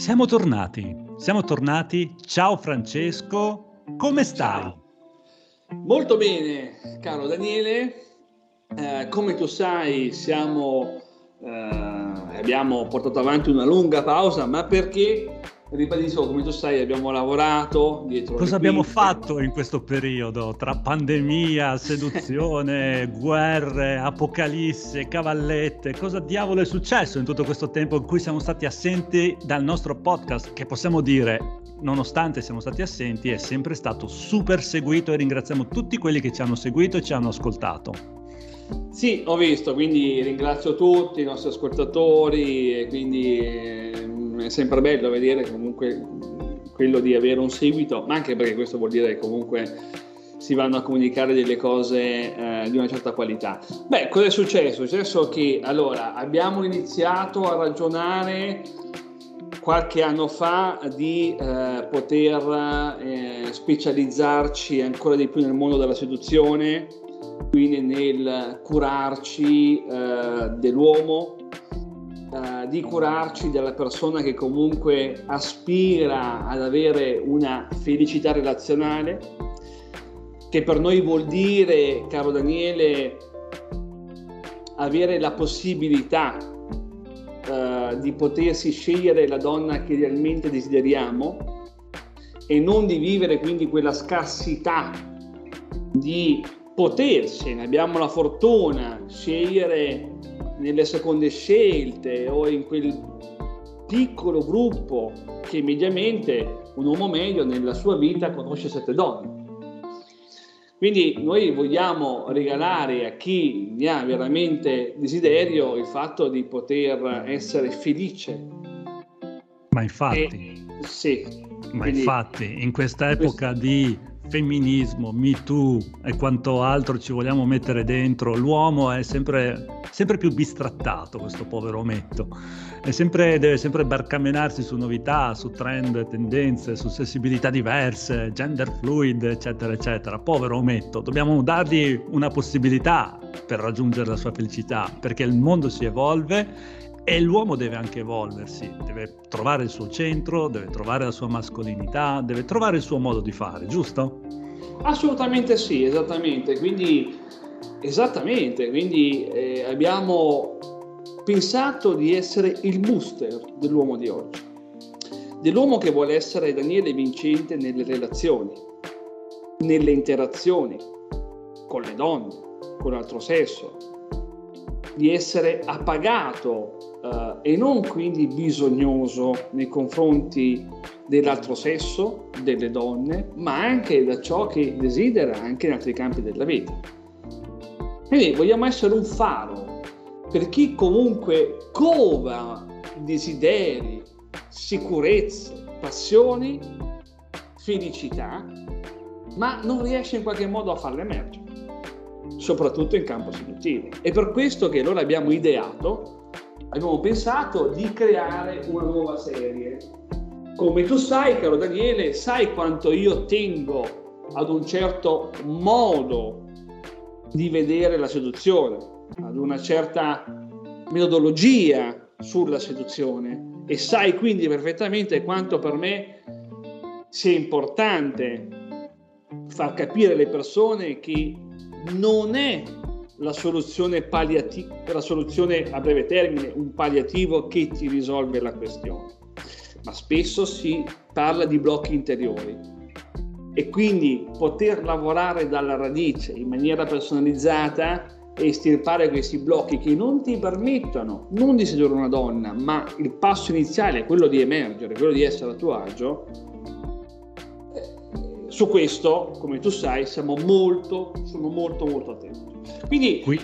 Siamo tornati, siamo tornati. Ciao Francesco, come stai? Ciao. Molto bene, caro Daniele. Eh, come tu sai, siamo, eh, abbiamo portato avanti una lunga pausa, ma perché ribadisco, come tu sai, abbiamo lavorato dietro. Cosa abbiamo fatto in questo periodo? Tra pandemia, seduzione, guerre, apocalisse, cavallette, cosa diavolo è successo in tutto questo tempo in cui siamo stati assenti dal nostro podcast? Che possiamo dire, nonostante siamo stati assenti, è sempre stato super seguito e ringraziamo tutti quelli che ci hanno seguito e ci hanno ascoltato. Sì, ho visto, quindi ringrazio tutti i nostri ascoltatori e quindi ehm, è sempre bello vedere comunque quello di avere un seguito, ma anche perché questo vuol dire che comunque si vanno a comunicare delle cose eh, di una certa qualità. Beh, cosa è successo? È successo che allora abbiamo iniziato a ragionare qualche anno fa di eh, poter eh, specializzarci ancora di più nel mondo della seduzione quindi nel curarci eh, dell'uomo, eh, di curarci della persona che comunque aspira ad avere una felicità relazionale, che per noi vuol dire, caro Daniele, avere la possibilità eh, di potersi scegliere la donna che realmente desideriamo e non di vivere quindi quella scarsità di potersene, abbiamo la fortuna scegliere nelle seconde scelte o in quel piccolo gruppo che mediamente un uomo medio nella sua vita conosce sette donne. Quindi noi vogliamo regalare a chi ne ha veramente desiderio il fatto di poter essere felice. Ma infatti, e, sì, ma quindi, infatti in questa epoca questo, di femminismo, Me Too e quanto altro ci vogliamo mettere dentro, l'uomo è sempre, sempre più bistrattato, questo povero ometto, sempre, deve sempre barcamenarsi su novità, su trend, tendenze, su sensibilità diverse, gender fluid, eccetera, eccetera. Povero ometto, dobbiamo dargli una possibilità per raggiungere la sua felicità, perché il mondo si evolve e l'uomo deve anche evolversi, deve trovare il suo centro, deve trovare la sua mascolinità, deve trovare il suo modo di fare, giusto? Assolutamente sì, esattamente. Quindi, esattamente, quindi eh, abbiamo pensato di essere il booster dell'uomo di oggi, dell'uomo che vuole essere Daniele vincente nelle relazioni, nelle interazioni con le donne, con l'altro sesso, di essere appagato uh, e non quindi bisognoso nei confronti dell'altro sesso, delle donne, ma anche da ciò che desidera anche in altri campi della vita. Quindi vogliamo essere un faro per chi comunque cova desideri, sicurezze, passioni, felicità, ma non riesce in qualche modo a farle emergere, soprattutto in campo seduttivo. È per questo che noi abbiamo ideato abbiamo pensato di creare una nuova serie. Come tu sai, caro Daniele, sai quanto io tengo ad un certo modo di vedere la seduzione, ad una certa metodologia sulla seduzione e sai quindi perfettamente quanto per me sia importante far capire alle persone che non è la soluzione, palliati- la soluzione a breve termine, un palliativo che ti risolve la questione. Ma spesso si parla di blocchi interiori e quindi poter lavorare dalla radice in maniera personalizzata e estirpare questi blocchi che non ti permettono non di sedurre una donna, ma il passo iniziale è quello di emergere, quello di essere a tuo agio. Eh, su questo, come tu sai, siamo molto, sono molto molto attenti. Quindi, Qui,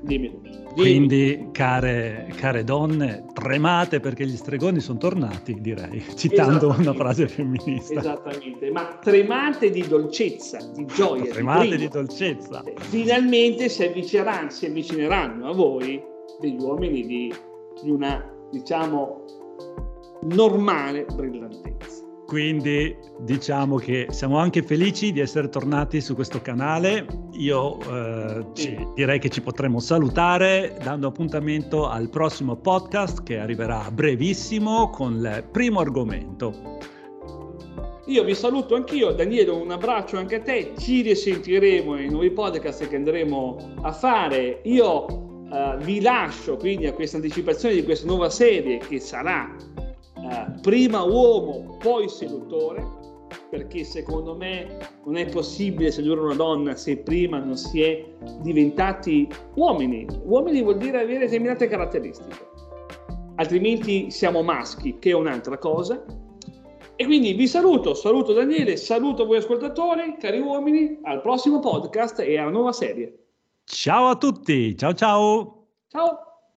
dimmi, dimmi. quindi care, care, donne, tremate perché gli stregoni sono tornati, direi, citando una frase femminista. Esattamente, ma tremate di dolcezza, di gioia. tremate di, di, dolcezza. Finalmente si avvicineranno, si avvicineranno a voi degli uomini di, di una, diciamo, normale brillantezza. Quindi diciamo che siamo anche felici di essere tornati su questo canale. Io eh, ci, direi che ci potremo salutare dando appuntamento al prossimo podcast che arriverà brevissimo con il primo argomento. Io vi saluto anch'io, Daniele, un abbraccio anche a te, ci risentiremo nei nuovi podcast che andremo a fare. Io uh, vi lascio quindi a questa anticipazione di questa nuova serie che sarà prima uomo, poi seduttore, perché secondo me non è possibile sedurre una donna se prima non si è diventati uomini. Uomini vuol dire avere determinate caratteristiche, altrimenti siamo maschi, che è un'altra cosa. E quindi vi saluto, saluto Daniele, saluto voi ascoltatori, cari uomini, al prossimo podcast e alla nuova serie. Ciao a tutti, ciao ciao. Ciao.